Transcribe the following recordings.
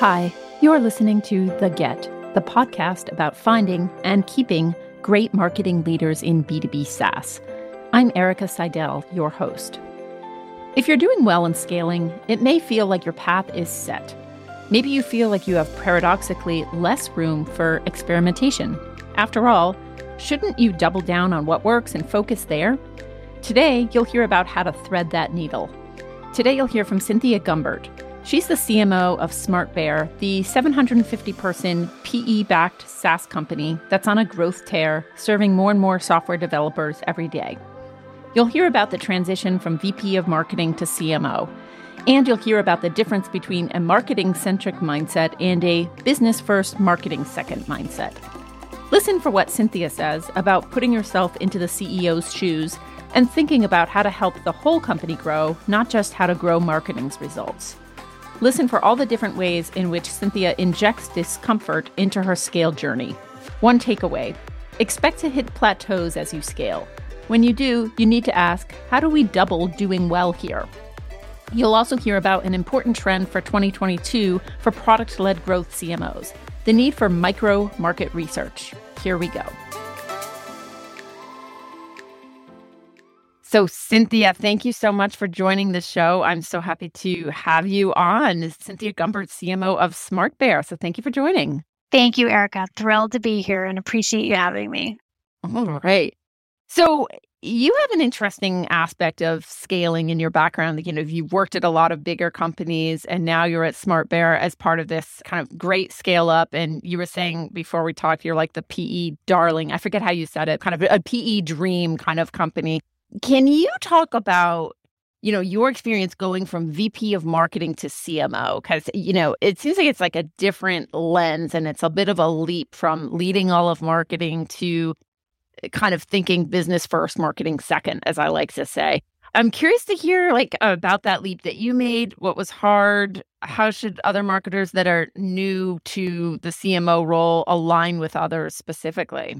Hi, you're listening to The Get, the podcast about finding and keeping great marketing leaders in B2B SaaS. I'm Erica Seidel, your host. If you're doing well in scaling, it may feel like your path is set. Maybe you feel like you have paradoxically less room for experimentation. After all, shouldn't you double down on what works and focus there? Today, you'll hear about how to thread that needle. Today, you'll hear from Cynthia Gumbert. She's the CMO of SmartBear, the 750 person PE backed SaaS company that's on a growth tear, serving more and more software developers every day. You'll hear about the transition from VP of marketing to CMO, and you'll hear about the difference between a marketing centric mindset and a business first, marketing second mindset. Listen for what Cynthia says about putting yourself into the CEO's shoes and thinking about how to help the whole company grow, not just how to grow marketing's results. Listen for all the different ways in which Cynthia injects discomfort into her scale journey. One takeaway expect to hit plateaus as you scale. When you do, you need to ask, how do we double doing well here? You'll also hear about an important trend for 2022 for product led growth CMOs the need for micro market research. Here we go. So, Cynthia, thank you so much for joining the show. I'm so happy to have you on. Cynthia Gumbert, CMO of SmartBear. So, thank you for joining. Thank you, Erica. Thrilled to be here and appreciate you having me. All right. So, you have an interesting aspect of scaling in your background. You know, you've worked at a lot of bigger companies and now you're at SmartBear as part of this kind of great scale up. And you were saying before we talked, you're like the PE darling. I forget how you said it, kind of a PE dream kind of company. Can you talk about you know your experience going from VP of marketing to CMO cuz you know it seems like it's like a different lens and it's a bit of a leap from leading all of marketing to eh, kind of thinking business first marketing second as I like to say. I'm curious to hear like about that leap that you made, what was hard, how should other marketers that are new to the CMO role align with others specifically?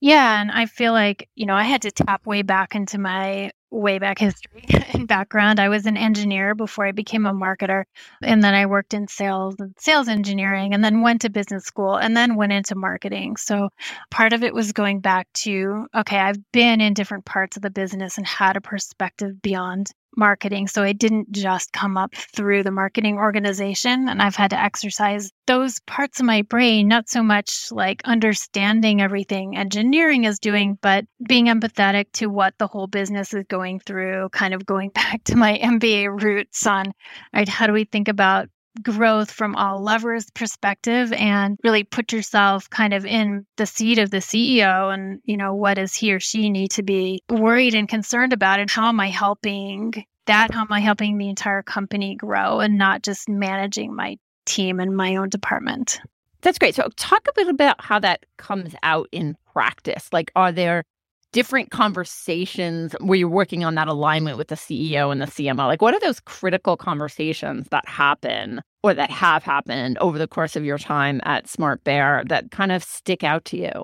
Yeah, and I feel like, you know, I had to tap way back into my way back history and background. I was an engineer before I became a marketer. And then I worked in sales and sales engineering and then went to business school and then went into marketing. So part of it was going back to, okay, I've been in different parts of the business and had a perspective beyond marketing. So it didn't just come up through the marketing organization. And I've had to exercise those parts of my brain, not so much like understanding everything engineering is doing, but being empathetic to what the whole business is going through, kind of going back to my MBA roots on, right, how do we think about growth from all levers perspective and really put yourself kind of in the seat of the CEO and you know what does he or she need to be worried and concerned about and how am I helping that how am I helping the entire company grow and not just managing my team and my own department. That's great. So talk a little bit about how that comes out in practice. Like are there different conversations where you're working on that alignment with the CEO and the CMO? Like, what are those critical conversations that happen or that have happened over the course of your time at Smart SmartBear that kind of stick out to you?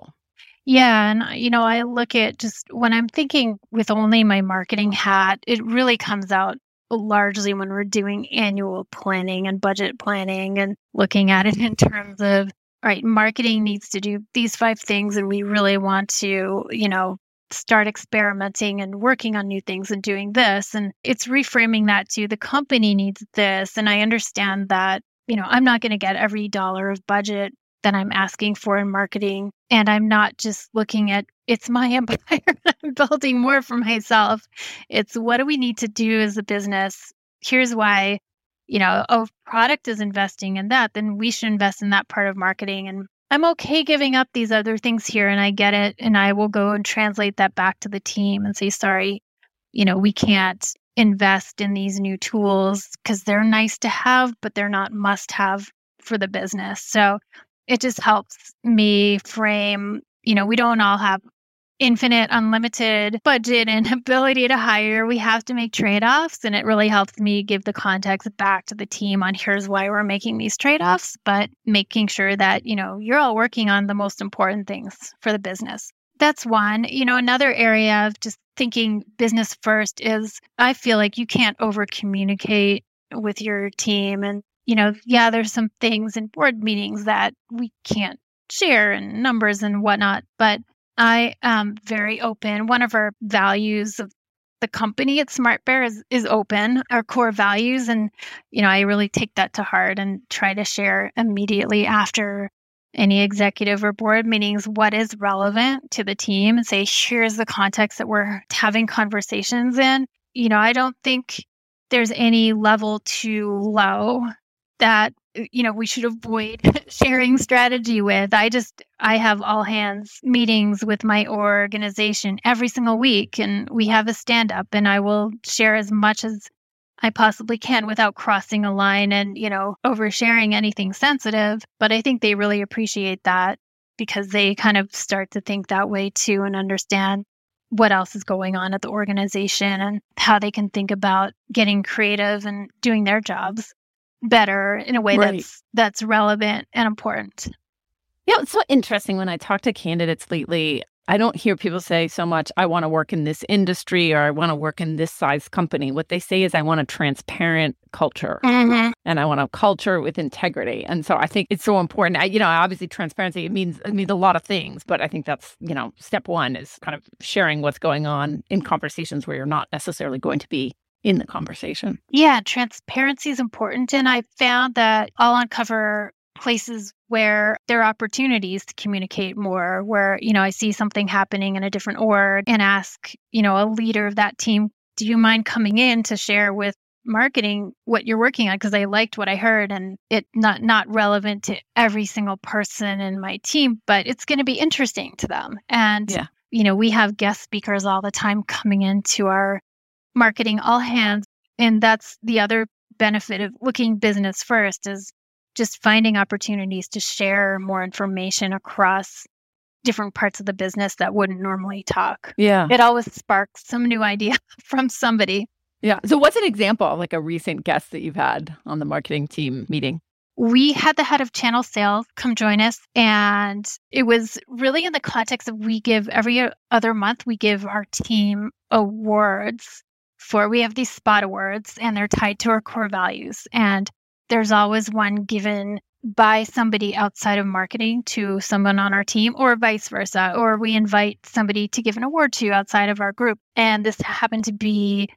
Yeah. And, uh, you know, I look at just when I'm thinking with only my marketing hat, it really comes out largely when we're doing annual planning and budget planning and looking at it in terms of all right, marketing needs to do these five things, and we really want to, you know, start experimenting and working on new things and doing this. And it's reframing that to the company needs this. And I understand that, you know, I'm not going to get every dollar of budget that I'm asking for in marketing. And I'm not just looking at it's my empire. I'm building more for myself. It's what do we need to do as a business? Here's why, you know, oh, product is investing in that, then we should invest in that part of marketing. And I'm okay giving up these other things here and I get it. And I will go and translate that back to the team and say, sorry, you know, we can't invest in these new tools because they're nice to have, but they're not must have for the business. So it just helps me frame, you know, we don't all have infinite, unlimited budget and ability to hire, we have to make trade offs. And it really helps me give the context back to the team on here's why we're making these trade offs, but making sure that, you know, you're all working on the most important things for the business. That's one. You know, another area of just thinking business first is I feel like you can't over communicate with your team and you know, yeah, there's some things in board meetings that we can't share and numbers and whatnot, but I am very open. One of our values of the company at SmartBear is is open, our core values. And, you know, I really take that to heart and try to share immediately after any executive or board meetings what is relevant to the team and say, here's the context that we're having conversations in. You know, I don't think there's any level too low that you know we should avoid sharing strategy with. I just i have all hands meetings with my organization every single week and we have a stand up and i will share as much as i possibly can without crossing a line and you know oversharing anything sensitive but i think they really appreciate that because they kind of start to think that way too and understand what else is going on at the organization and how they can think about getting creative and doing their jobs better in a way right. that's that's relevant and important. Yeah, it's so interesting when I talk to candidates lately. I don't hear people say so much, I want to work in this industry or I want to work in this size company. What they say is, I want a transparent culture mm-hmm. and I want a culture with integrity. And so I think it's so important. I, you know, obviously transparency, it means, it means a lot of things, but I think that's, you know, step one is kind of sharing what's going on in conversations where you're not necessarily going to be in the conversation. Yeah, transparency is important. And I found that I'll uncover places where there are opportunities to communicate more, where, you know, I see something happening in a different org and ask, you know, a leader of that team, do you mind coming in to share with marketing what you're working on because I liked what I heard and it not not relevant to every single person in my team, but it's going to be interesting to them. And yeah. you know, we have guest speakers all the time coming into our marketing all hands. And that's the other benefit of looking business first is just finding opportunities to share more information across different parts of the business that wouldn't normally talk. Yeah. It always sparks some new idea from somebody. Yeah. So what's an example of like a recent guest that you've had on the marketing team meeting? We had the head of channel sales come join us and it was really in the context of we give every other month we give our team awards for we have these spot awards and they're tied to our core values. And there's always one given by somebody outside of marketing to someone on our team or vice versa or we invite somebody to give an award to outside of our group and this happened to be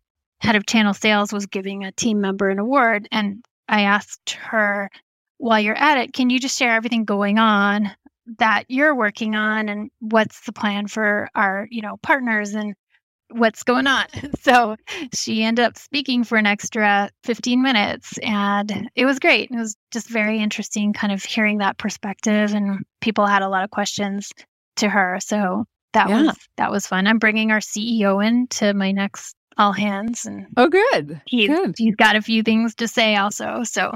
head of channel sales was giving a team member an award and i asked her while you're at it can you just share everything going on that you're working on and what's the plan for our you know partners and what's going on. So she ended up speaking for an extra 15 minutes and it was great. It was just very interesting kind of hearing that perspective and people had a lot of questions to her. So that yeah. was that was fun. I'm bringing our CEO in to my next all hands and Oh good. He's, good. he's got a few things to say also. So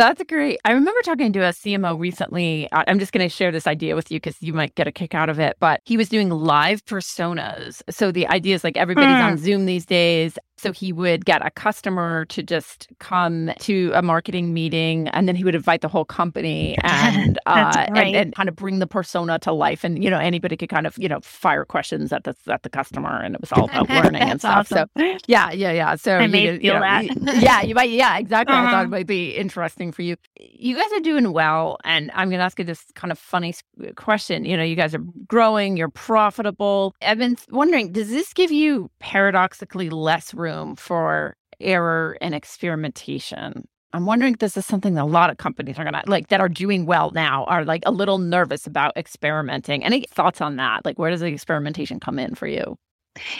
that's great. I remember talking to a CMO recently. I'm just going to share this idea with you because you might get a kick out of it. But he was doing live personas. So the idea is like everybody's mm. on Zoom these days. So he would get a customer to just come to a marketing meeting and then he would invite the whole company and, uh, and, and, kind of bring the persona to life. And, you know, anybody could kind of, you know, fire questions at the, at the customer and it was all about learning and stuff. Awesome. So yeah, yeah, yeah. So I may feel you know, that. yeah, you might, yeah, exactly. Uh-huh. I thought it uh-huh. might be interesting for you. You guys are doing well. And I'm going to ask you this kind of funny question. You know, you guys are growing, you're profitable. I've been wondering, does this give you paradoxically less room room for error and experimentation. I'm wondering if this is something that a lot of companies are gonna like that are doing well now are like a little nervous about experimenting. Any thoughts on that? Like where does the experimentation come in for you?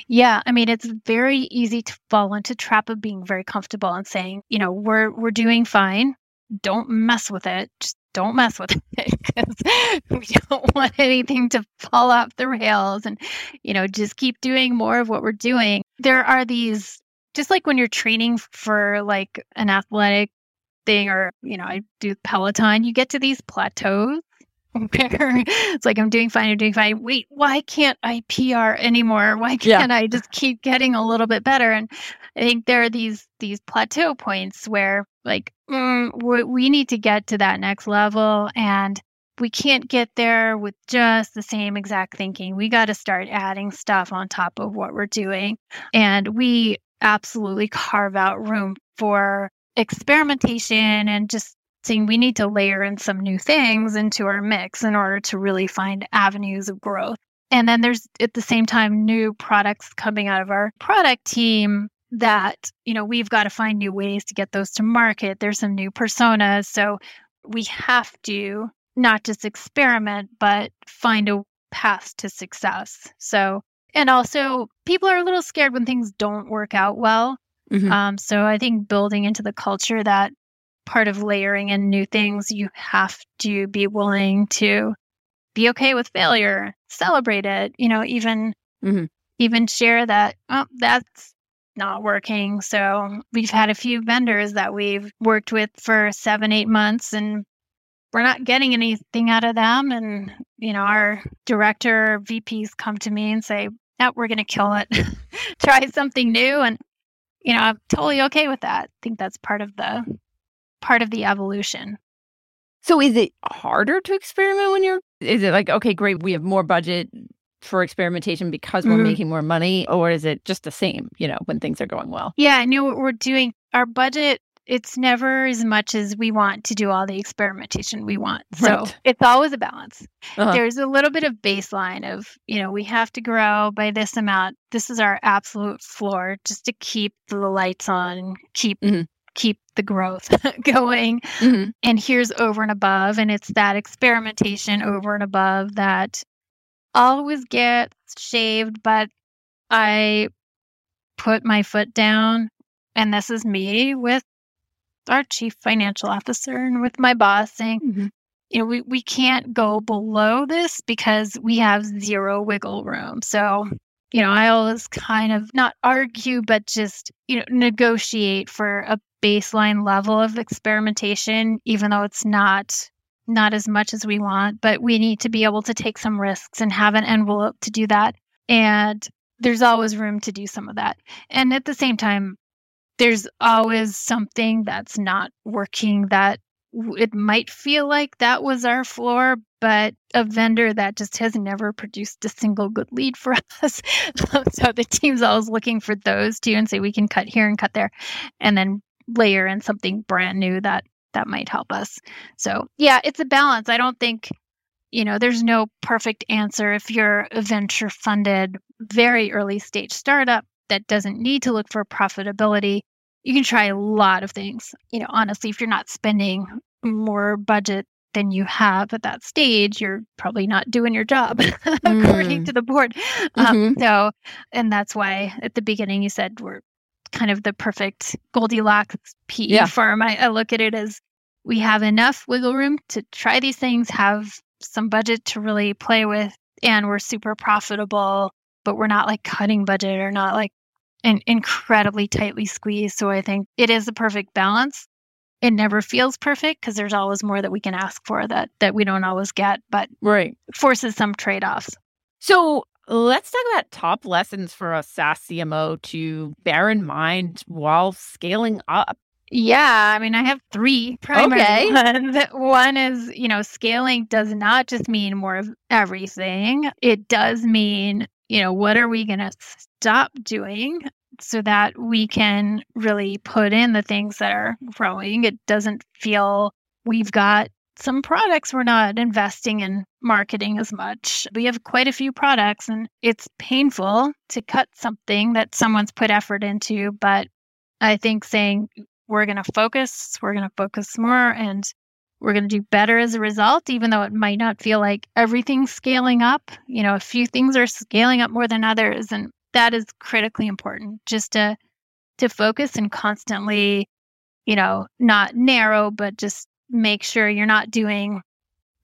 Yeah, I mean it's very easy to fall into trap of being very comfortable and saying, you know, we're we're doing fine. Don't mess with it. Just don't mess with it because we don't want anything to fall off the rails and you know just keep doing more of what we're doing. There are these just like when you're training for like an athletic thing or you know i do peloton you get to these plateaus where it's like i'm doing fine i'm doing fine. Wait why can't i pr anymore? Why can't yeah. i just keep getting a little bit better? And i think there are these these plateau points where like mm, we, we need to get to that next level and we can't get there with just the same exact thinking. We got to start adding stuff on top of what we're doing. And we absolutely carve out room for experimentation and just saying we need to layer in some new things into our mix in order to really find avenues of growth. And then there's at the same time new products coming out of our product team that, you know, we've got to find new ways to get those to market. There's some new personas. So we have to not just experiment, but find a path to success. So, and also people are a little scared when things don't work out well. Mm-hmm. Um, so I think building into the culture that part of layering in new things, you have to be willing to be okay with failure, celebrate it, you know, even mm-hmm. even share that, oh, that's not working. So we've had a few vendors that we've worked with for seven, eight months and we're not getting anything out of them. And, you know, our director VPs come to me and say, yeah, we're going to kill it. Try something new. And, you know, I'm totally okay with that. I think that's part of the part of the evolution. So is it harder to experiment when you're is it like okay great we have more budget for experimentation because we're mm-hmm. making more money or is it just the same you know when things are going well yeah i know what we're doing our budget it's never as much as we want to do all the experimentation we want so right. it's always a balance uh-huh. there's a little bit of baseline of you know we have to grow by this amount this is our absolute floor just to keep the lights on keep mm-hmm keep the growth going. Mm-hmm. And here's over and above. And it's that experimentation over and above that always get shaved, but I put my foot down. And this is me with our chief financial officer and with my boss saying, mm-hmm. you know, we, we can't go below this because we have zero wiggle room. So you know, I always kind of not argue, but just, you know, negotiate for a baseline level of experimentation, even though it's not not as much as we want, but we need to be able to take some risks and have an envelope to do that. And there's always room to do some of that. And at the same time, there's always something that's not working that it might feel like that was our floor, but a vendor that just has never produced a single good lead for us. so the team's always looking for those too and say we can cut here and cut there and then layer in something brand new that that might help us. So, yeah, it's a balance. I don't think you know, there's no perfect answer if you're a venture funded very early stage startup that doesn't need to look for profitability you can try a lot of things. You know, honestly, if you're not spending more budget than you have at that stage, you're probably not doing your job mm. according to the board. Um, mm-hmm. Um, so, and that's why at the beginning you said we're kind of the perfect Goldilocks PE yeah. firm. I, I look at it as we have enough wiggle room to try these things, have some budget to really play with, and we're super profitable, but we're not like cutting budget or not like and incredibly tightly squeezed. So I think it is a perfect balance. It never feels perfect because there's always more that we can ask for that that we don't always get, but right forces some trade offs. So let's talk about top lessons for a SaaS CMO to bear in mind while scaling up. Yeah, I mean, I have three primary okay. ones. One is, you know, scaling does not just mean more of everything. It does mean you know, what are we going to stop doing so that we can really put in the things that are growing? It doesn't feel we've got some products we're not investing in marketing as much. We have quite a few products, and it's painful to cut something that someone's put effort into. But I think saying we're going to focus, we're going to focus more, and we're going to do better as a result, even though it might not feel like everything's scaling up. You know, a few things are scaling up more than others. And that is critically important just to to focus and constantly, you know, not narrow, but just make sure you're not doing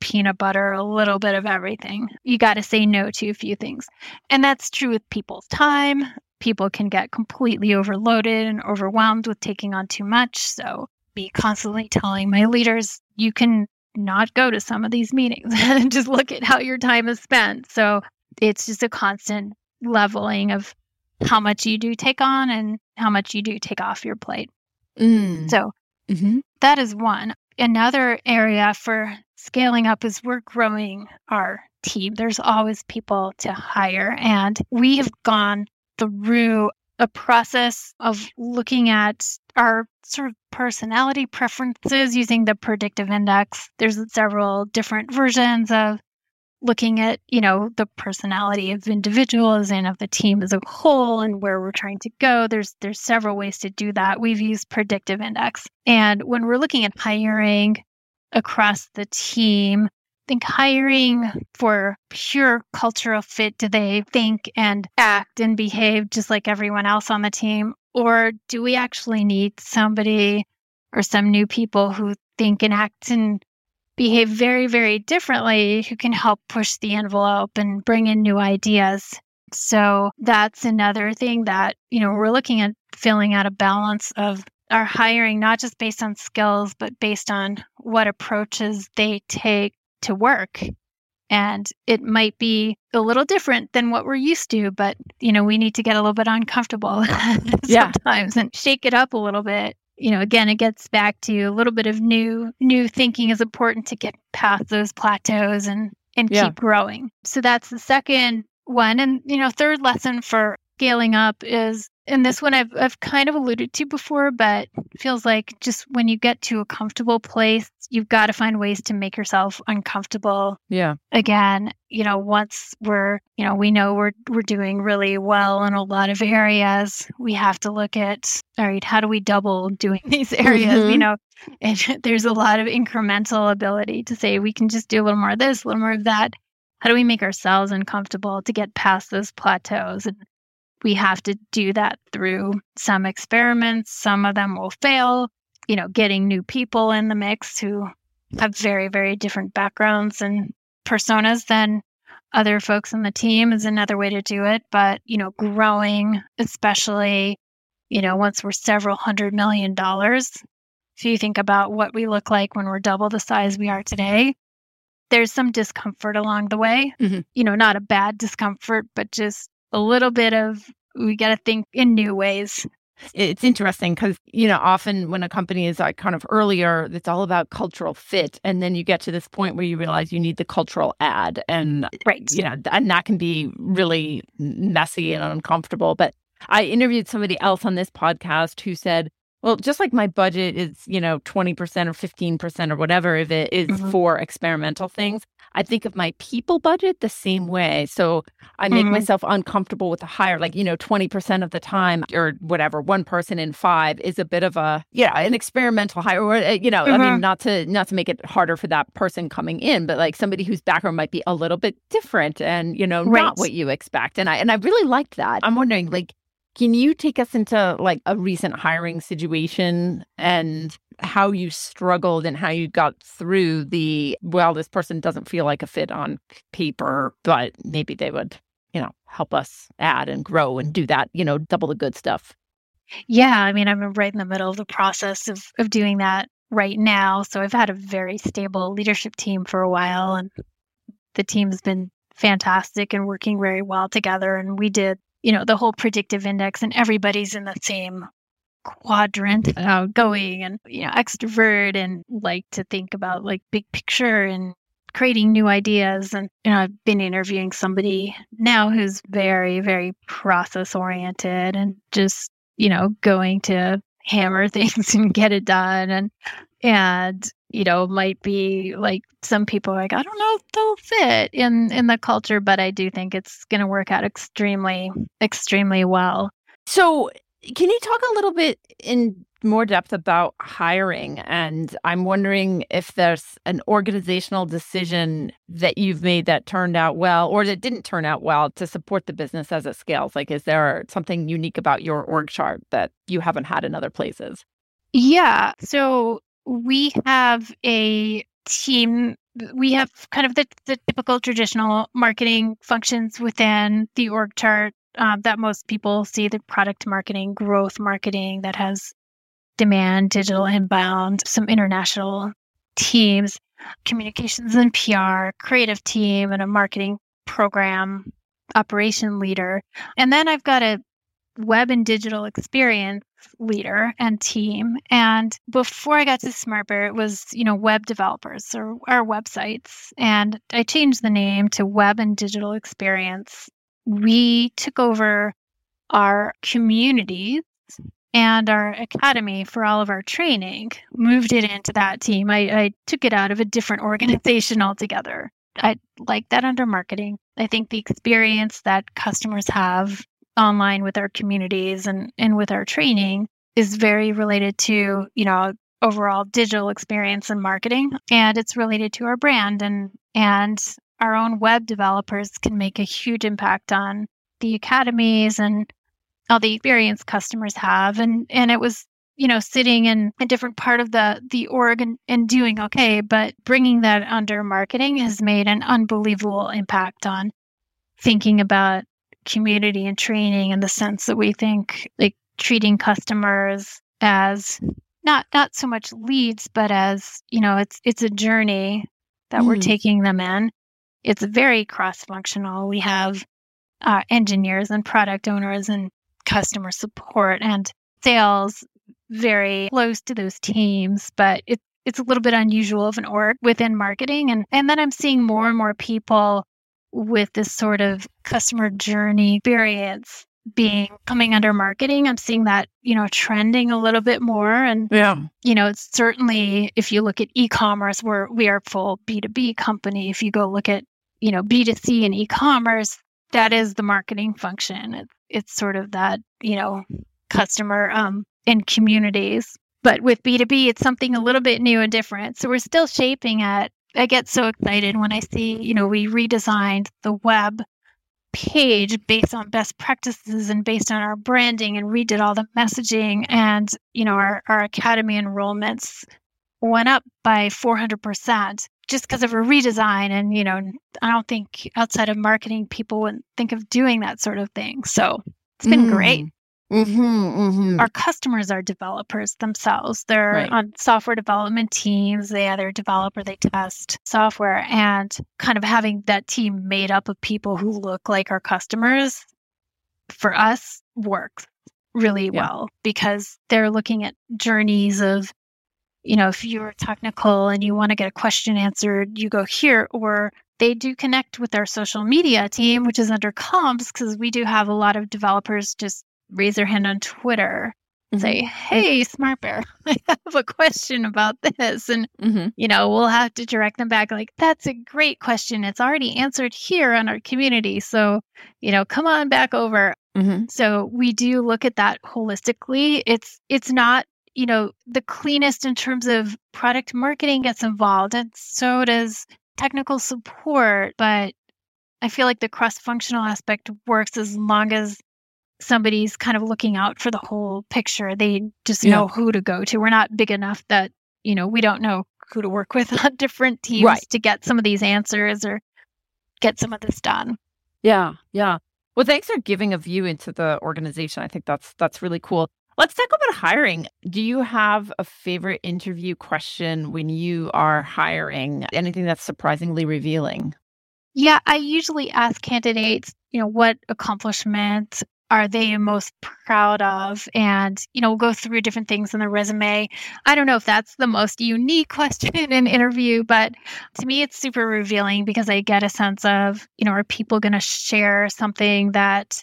peanut butter, a little bit of everything. You got to say no to a few things. And that's true with people's time. People can get completely overloaded and overwhelmed with taking on too much. So be constantly telling my leaders, you can not go to some of these meetings and just look at how your time is spent. So it's just a constant leveling of how much you do take on and how much you do take off your plate. Mm. So mm-hmm. that is one. Another area for scaling up is we're growing our team. There's always people to hire, and we have gone through a process of looking at our sort of personality preferences using the predictive index. There's several different versions of looking at, you know, the personality of individuals and of the team as a whole and where we're trying to go. There's there's several ways to do that. We've used predictive index. And when we're looking at hiring across the team, think hiring for pure cultural fit do they think and act and behave just like everyone else on the team or do we actually need somebody or some new people who think and act and behave very very differently who can help push the envelope and bring in new ideas. So that's another thing that you know we're looking at filling out a balance of our hiring not just based on skills but based on what approaches they take to work. And it might be a little different than what we're used to but you know we need to get a little bit uncomfortable sometimes and shake it up a little bit you know again it gets back to a little bit of new new thinking is important to get past those plateaus and and yeah. keep growing so that's the second one and you know third lesson for scaling up is and this one I've I've kind of alluded to before, but feels like just when you get to a comfortable place, you've got to find ways to make yourself uncomfortable. Yeah. Again, you know, once we're, you know, we know we're we're doing really well in a lot of areas, we have to look at all right, how do we double doing these areas? Mm-hmm. You know, and there's a lot of incremental ability to say we can just do a little more of this, a little more of that. How do we make ourselves uncomfortable to get past those plateaus and we have to do that through some experiments. Some of them will fail, you know, getting new people in the mix who have very, very different backgrounds and personas than other folks in the team is another way to do it. But, you know, growing, especially, you know, once we're several hundred million dollars, if you think about what we look like when we're double the size we are today, there's some discomfort along the way. Mm-hmm. You know, not a bad discomfort, but just a little bit of we got to think in new ways. It's interesting because, you know, often when a company is like kind of earlier, it's all about cultural fit. And then you get to this point where you realize you need the cultural add. And, right. you know, and that can be really messy and uncomfortable. But I interviewed somebody else on this podcast who said, well, just like my budget is, you know, 20% or 15% or whatever if it is mm-hmm. for experimental things, I think of my people budget the same way. So I make mm-hmm. myself uncomfortable with the hire, like, you know, 20% of the time or whatever, one person in five is a bit of a, yeah, an experimental hire or, uh, you know, mm-hmm. I mean, mm-hmm. not to, not to make it harder for that person coming in, but like somebody whose background might be a little bit different and, you know, right. not what you expect. And I, and I really liked that. I'm wondering, like, can you take us into like a recent hiring situation and how you struggled and how you got through the well this person doesn't feel like a fit on paper but maybe they would you know help us add and grow and do that you know double the good stuff? Yeah i mean i'm right in the middle of the process of of doing that right now so i've had a very stable leadership team for a while and the team's been fantastic and working very well together and we did you know, the whole predictive index and everybody's in the same quadrant uh, going and, you know, extrovert and like to think about like big picture and creating new ideas. And, you know, I've been interviewing somebody now who's very, very process oriented and just, you know, going to hammer things and get it done. And, and you know might be like some people are like i don't know if they'll fit in in the culture but i do think it's going to work out extremely extremely well. So can you talk a little bit in more depth about hiring? And i'm wondering if there's an organizational decision that you've made that turned out well or that didn't turn out well to support the business as it scales. Like is there something unique about your org chart that you haven't had in other places? Yeah. So we have a team we have kind of the, the typical traditional marketing functions within the org chart um, that most people see the product marketing growth marketing that has demand digital inbound some international teams communications and pr creative team and a marketing program operation leader. And then i've got a web and digital experience leader and team. And before I got to SmartBear, it was, you know, web developers or our websites. And I changed the name to Web and Digital Experience. We took over our communities and our academy for all of our training, moved it into that team. I, I took it out of a different organization altogether. I like that under marketing. I think the experience that customers have online with our communities and, and with our training is very related to, you know, overall digital experience and marketing. And it's related to our brand and and our own web developers can make a huge impact on the academies and all the experience customers have. And and it was you know sitting in a different part of the the org and, and doing okay but bringing that under marketing has made an unbelievable impact on thinking about community and training in the sense that we think like treating customers as not not so much leads but as you know it's it's a journey that mm. we're taking them in. It's very cross functional we have uh, engineers and product owners and customer support and sales very close to those teams but it, it's a little bit unusual of an org within marketing. And and then i'm seeing more and more people with this sort of customer journey experience being coming under marketing i'm seeing that you know trending a little bit more. And yeah. you know it's certainly if you look at e-commerce where we are full b2b company. If you go look at you know b2c and e-commerce that is the marketing function. It's, it's sort of that you know customer um in communities. But with b2b it's something a little bit new and different. So we're still shaping it i get so excited when i see you know we redesigned the web page based on best practices and based on our branding and redid all the messaging and you know our, our academy enrollments went up by 400% just because of a redesign and you know i don't think outside of marketing people wouldn't think of doing that sort of thing so it's been mm. great Mm-hmm, mm-hmm. Our customers are developers themselves. They're right. on software development teams. They either develop or they test software. And kind of having that team made up of people who look like our customers for us works really yeah. well because they're looking at journeys of, you know, if you're technical and you want to get a question answered, you go here, or they do connect with our social media team, which is under comms, because we do have a lot of developers just raise their hand on Twitter and say, mm-hmm. Hey, SmartBear, I have a question about this. And, mm-hmm. you know, we'll have to direct them back like, That's a great question. It's already answered here on our community. So, you know, come on back over. Mm-hmm. So we do look at that holistically. It's it's not you know the cleanest in terms of product marketing gets involved and so does technical support but i feel like the cross functional aspect works as long as somebody's kind of looking out for the whole picture. They just yeah. know who to go to. We're not big enough that, you know, we don't know who to work with on different teams right. to get some of these answers or get some of this done. Yeah, yeah. Well, thanks for giving a view into the organization. I think that's that's really cool. Let's talk about hiring. Do you have a favorite interview question when you are hiring? Anything that's surprisingly revealing? Yeah, I usually ask candidates, you know, what accomplishments are they most proud of? And you know we'll go through different things in the resume. I don't know if that's the most unique question in an interview but to me it's super revealing because i get a sense of you know are people going to share something that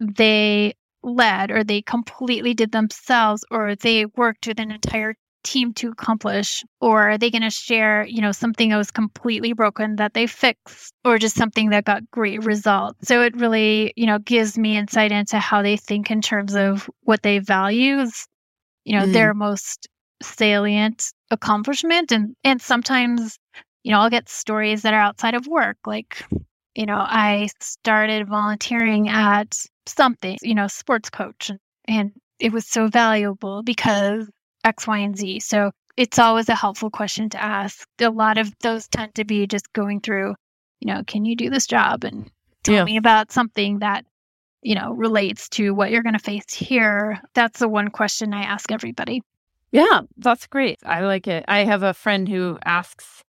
they led or they completely did themselves or they worked with an entire team to accomplish? Or are they going to share you know something that was completely broken that they fixed or just something that got great results? So it really you know gives me insight into how they think in terms of what they value you know mm. their most salient accomplishment. And and sometimes you know i'll get stories that are outside of work like you know i started volunteering at something you know sports coach and, and it was so valuable because X, Y, and Z. So it's always a helpful question to ask. A lot of those tend to be just going through, you know, can you do this job and tell yeah. me about something that, you know, relates to what you're going to face here. That's the one question I ask everybody. Yeah, that's great. I like it. I have a friend who asks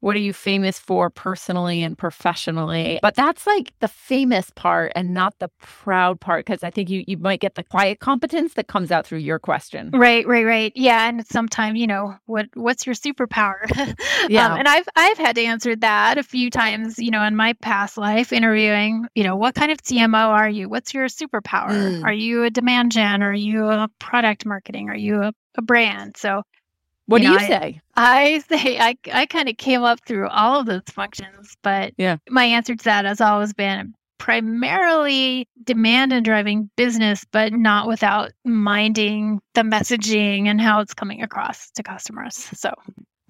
what are you famous for personally and professionally? But that's like the famous part and not the proud part because I think you you might get the quiet competence that comes out through your question. Right, right, right. Yeah, and sometimes you know what what's your superpower? yeah, um, and I've I've had to answer that a few times. You know, in my past life interviewing. You know, what kind of CMO are you? What's your superpower? Mm. Are you a demand gen? Are you a product marketing? Are you a, a brand? So what you do know, you say? I, I say I, I kind of came up through all of those functions, but yeah. my answer to that has always been primarily demand and driving business, but not without minding the messaging and how it's coming across to customers. So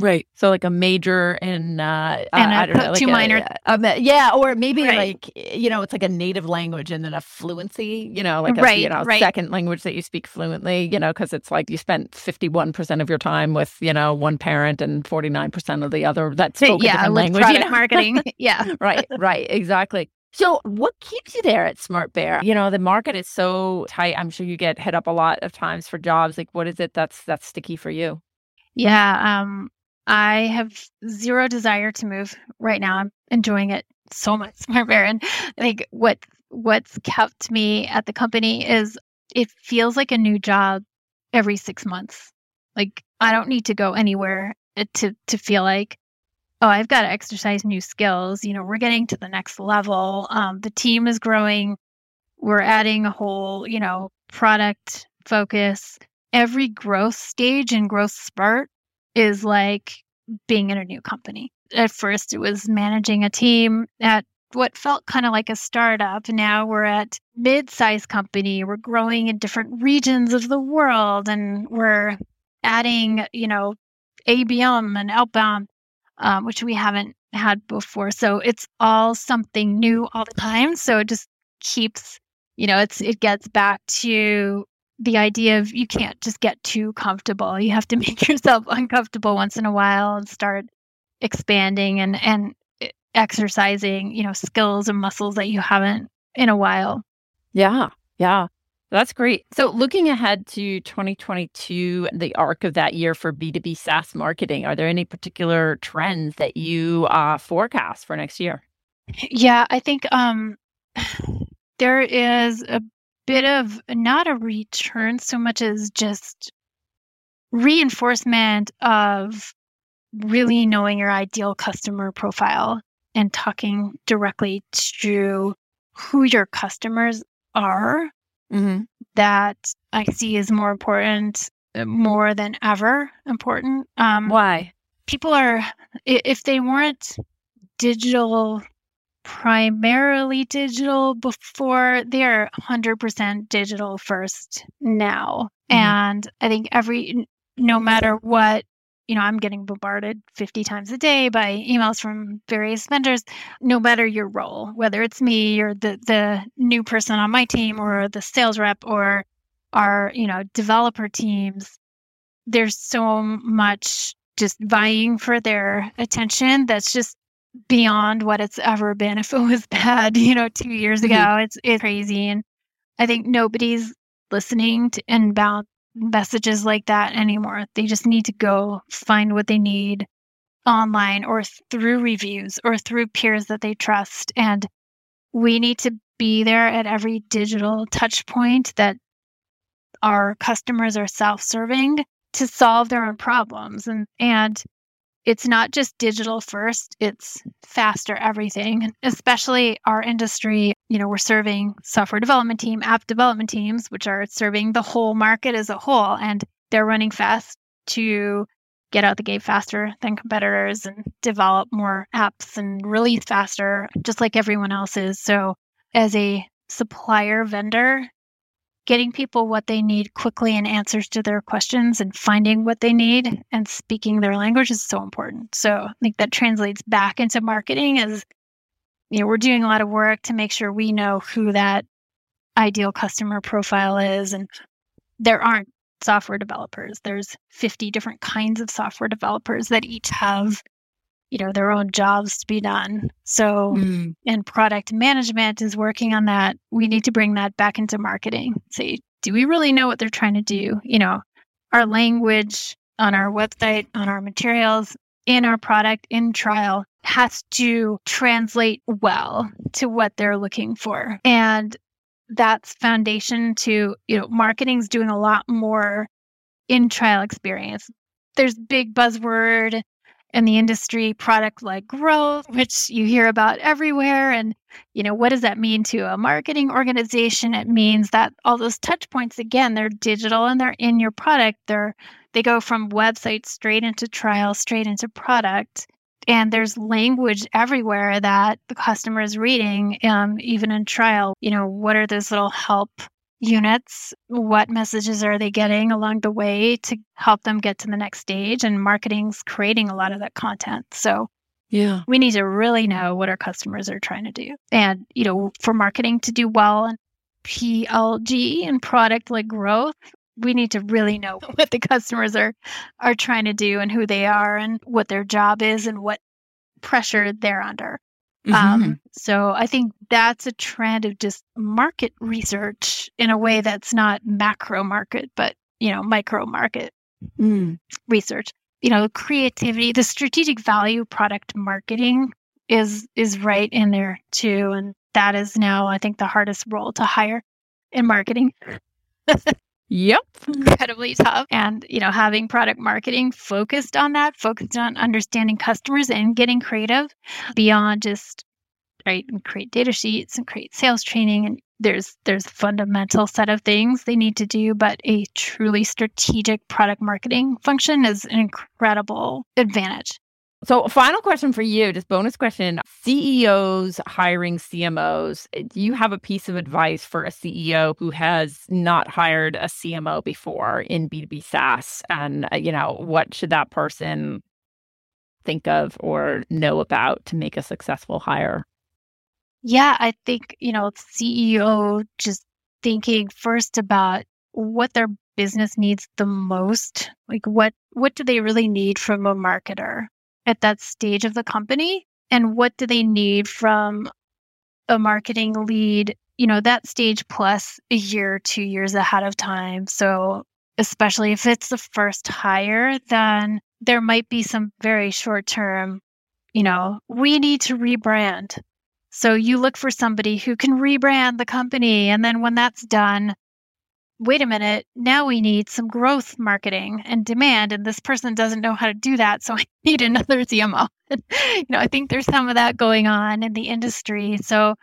Right. So like a major in uh, and I don't know, like two a, minor. A, yeah, or maybe right. like you know, it's like a native language and then a fluency. You know, like a right, you know right. second language that you speak fluently. You know, because it's like you spent fifty one percent of your time with you know one parent and forty nine percent of the other that spoke yeah, a different language. You know? marketing. yeah. right. Right. Exactly. So, what keeps you there at SmartBear? You know, the market is so tight. I'm sure you get hit up a lot of times for jobs. Like, what is it that's that's sticky for you? Yeah, um, I have zero desire to move right now. I'm enjoying it so much, Smart I think what what's kept me at the company is it feels like a new job every six months. Like I don't need to go anywhere uh, to to feel like oh, I've got to exercise new skills. You know, we're getting to the next level. Um, the team is growing. We're adding a whole, you know, product focus. Every growth stage and growth spurt is like being in a new company. At first, it was managing a team at what felt kind of like a startup. Now we're at mid-sized company. We're growing in different regions of the world, and we're adding, you know, ABM and outbound um, which we haven't had before. So it's all something new all the time. So it just keeps, you know, it's it gets back to the idea of you can't just get too comfortable. You have to make yourself uncomfortable once in a while and start expanding and and exercising, you know, skills and muscles that you haven't in a while. Yeah. Yeah. That's great. So, looking ahead to 2022, the arc of that year for B2B SaaS marketing, are there any particular trends that you uh, forecast for next year? Yeah, I think um, there is a bit of not a return so much as just reinforcement of really knowing your ideal customer profile and talking directly to who your customers are mm-hmm. that I see is more important, uh, more than ever important. Um, Why? People are, if they weren't digital, primarily digital before, they're 100% digital first now. Mm-hmm. And I think every, no matter what you know, I'm getting bombarded 50 times a day by emails from various vendors, no matter your role, whether it's me or the, the new person on my team or the sales rep or our, you know, developer teams. There's so much just vying for their attention that's just beyond what it's ever been. If it was bad, you know, two years ago, mm-hmm. it's it's crazy. And I think nobody's listening to inbound messages like that anymore. They just need to go find what they need online or through reviews or through peers that they trust. And we need to be there at every digital touch point that our customers are self-serving to solve their own problems. And and it's not just digital first, it's faster everything, especially our industry. You know, we're serving software development team, app development teams, which are serving the whole market as a whole, and they're running fast to get out the gate faster than competitors and develop more apps and release faster, just like everyone else is. So, as a supplier vendor, getting people what they need quickly and answers to their questions and finding what they need and speaking their language is so important. So I think that translates back into marketing as you know, we're doing a lot of work to make sure we know who that ideal customer profile is and there aren't software developers. There's 50 different kinds of software developers that each have you know their own jobs to be done so mm. and product management is working on that we need to bring that back into marketing say do we really know what they're trying to do you know our language on our website on our materials in our product in trial has to translate well to what they're looking for. And that's foundation to, you know, marketing's doing a lot more in trial experience. There's big buzzword in the industry product led growth which you hear about everywhere and you know what does that mean to a marketing organization? It means that all those touch points again they're digital and they're in your product. They're they go from website straight into trial straight into product and there's language everywhere that the customer is reading um, even in trial. You know what are those little help units what messages are they getting along the way to help them get to the next stage? And marketing's creating a lot of that content. So yeah. we need to really know what our customers are trying to do. And you know for marketing to do well and plg and product led growth we need to really know what the customers are are trying to do and who they are and what their job is and what pressure they're under Mm-hmm. um, so I think that's a trend of just market research in a way that's not macro market, but you know, micro market Mm. research. You know, creativity, the strategic value product marketing is is right in there too. And that is now I think the hardest role to hire in marketing. Yep. incredibly tough. And, you know, having product marketing focused on that, focused on understanding customers and getting creative beyond just right and create data sheets and create sales training and there's there's a fundamental set of things they need to do but a truly strategic product marketing function is an incredible advantage So, final question for you, just bonus question. CEOs hiring CMOs. Do you have a piece of advice for a CEO who has not hired a CMO before in B2B SaaS? And, uh, you know, what should that person think of or know about to make a successful hire? Yeah, I think, you know, CEO just thinking first about what their business needs the most. Like what what do they really need from a marketer at that stage of the company? And what do they need from a marketing lead, you know, that stage plus a year, two years ahead of time. So especially if it's the first hire, then there might be some very short term, you know, we need to rebrand. So you look for somebody who can rebrand the company. And then when that's done, wait a minute, now we need some growth marketing and demand. And this person doesn't know how to do that. So I need another CMO. you know, I think there's some of that going on in the industry. So,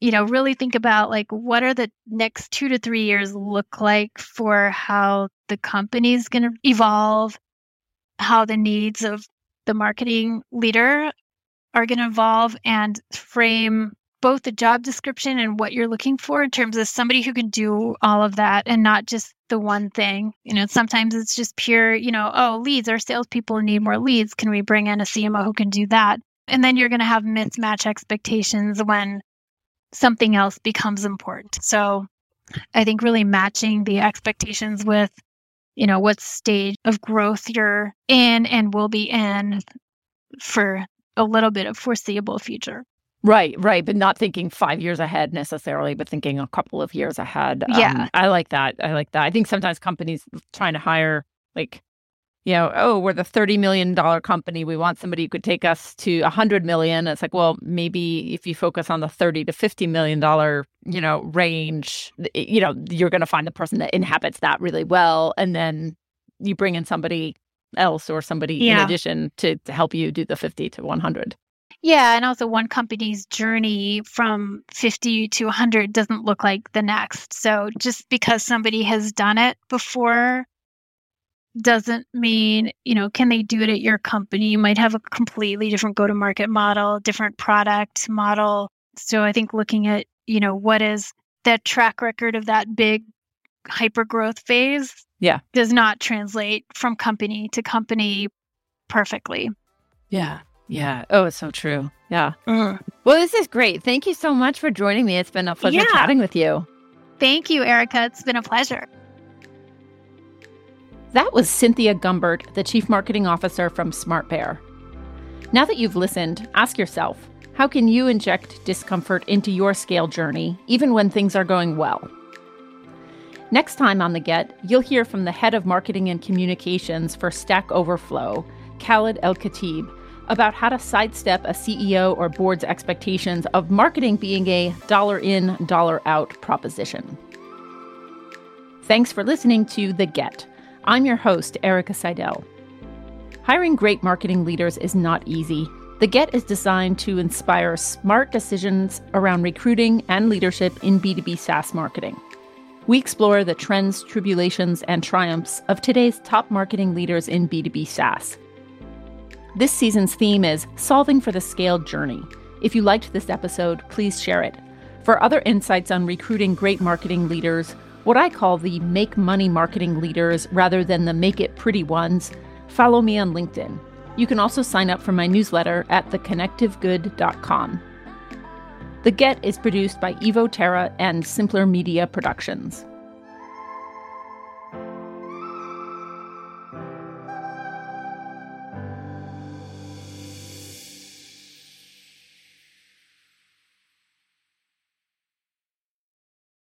you know, really think about like what are the next two to three years look like for how the company is going to evolve, how the needs of the marketing leader are going to evolve and frame both the job description and what you're looking for in terms of somebody who can do all of that and not just the one thing. You know, sometimes it's just pure, you know, oh, leads, our salespeople need more leads. Can we bring in a CMO who can do that? And then you're going to have mismatch expectations when something else becomes important. So I think really matching the expectations with, you know, what stage of growth you're in and will be in for a little bit of foreseeable future. Right, right. But not thinking five years ahead necessarily, but thinking a couple of years ahead. Yeah. Um, I like that. I like that. I think sometimes companies trying to hire, like, you know, oh, we're the $30 million company. We want somebody who could take us to a 100 million. It's like, well, maybe if you focus on the 30 to $50 million, you know, range, you know, you're going to find the person that inhabits that really well. And then you bring in somebody else or somebody in addition to, to help you do the 50 to 100. Yeah, and also one company's journey from 50 to 100 doesn't look like the next. So just because somebody has done it before doesn't mean, you know, can they do it at your company? You might have a completely different go to market model, different product model. So I think looking at, you know, what is that track record of that big hyper growth phase Yeah. does not translate from company to company perfectly. Yeah. Yeah. Oh, it's so true. Yeah. Mm. Well, this is great. Thank you so much for joining me. It's been a pleasure Yeah. chatting with you. Thank you, Erica. It's been a pleasure. That was Cynthia Gumbert, the Chief Marketing Officer from SmartBear. Now that you've listened, ask yourself how can you inject discomfort into your scale journey, even when things are going well? Next time on The Get, you'll hear from the head of marketing and communications for Stack Overflow, Khaled El Khatib about how to sidestep a CEO or board's expectations of marketing being a dollar in, dollar out proposition. Thanks for listening to The Get. I'm your host, Erica Seidel. Hiring great marketing leaders is not easy. The Get is designed to inspire smart decisions around recruiting and leadership in B2B SaaS marketing. We explore the trends, tribulations, and triumphs of today's top marketing leaders in B2B SaaS. This season's theme is Solving for the Scaled Journey. If you liked this episode, please share it. For other insights on recruiting great marketing leaders, what I call the make money marketing leaders rather than the make it pretty ones, follow me on LinkedIn. You can also sign up for my newsletter at theconnectivegood.com. The Get is produced by Evo Terra and Simpler Media Productions.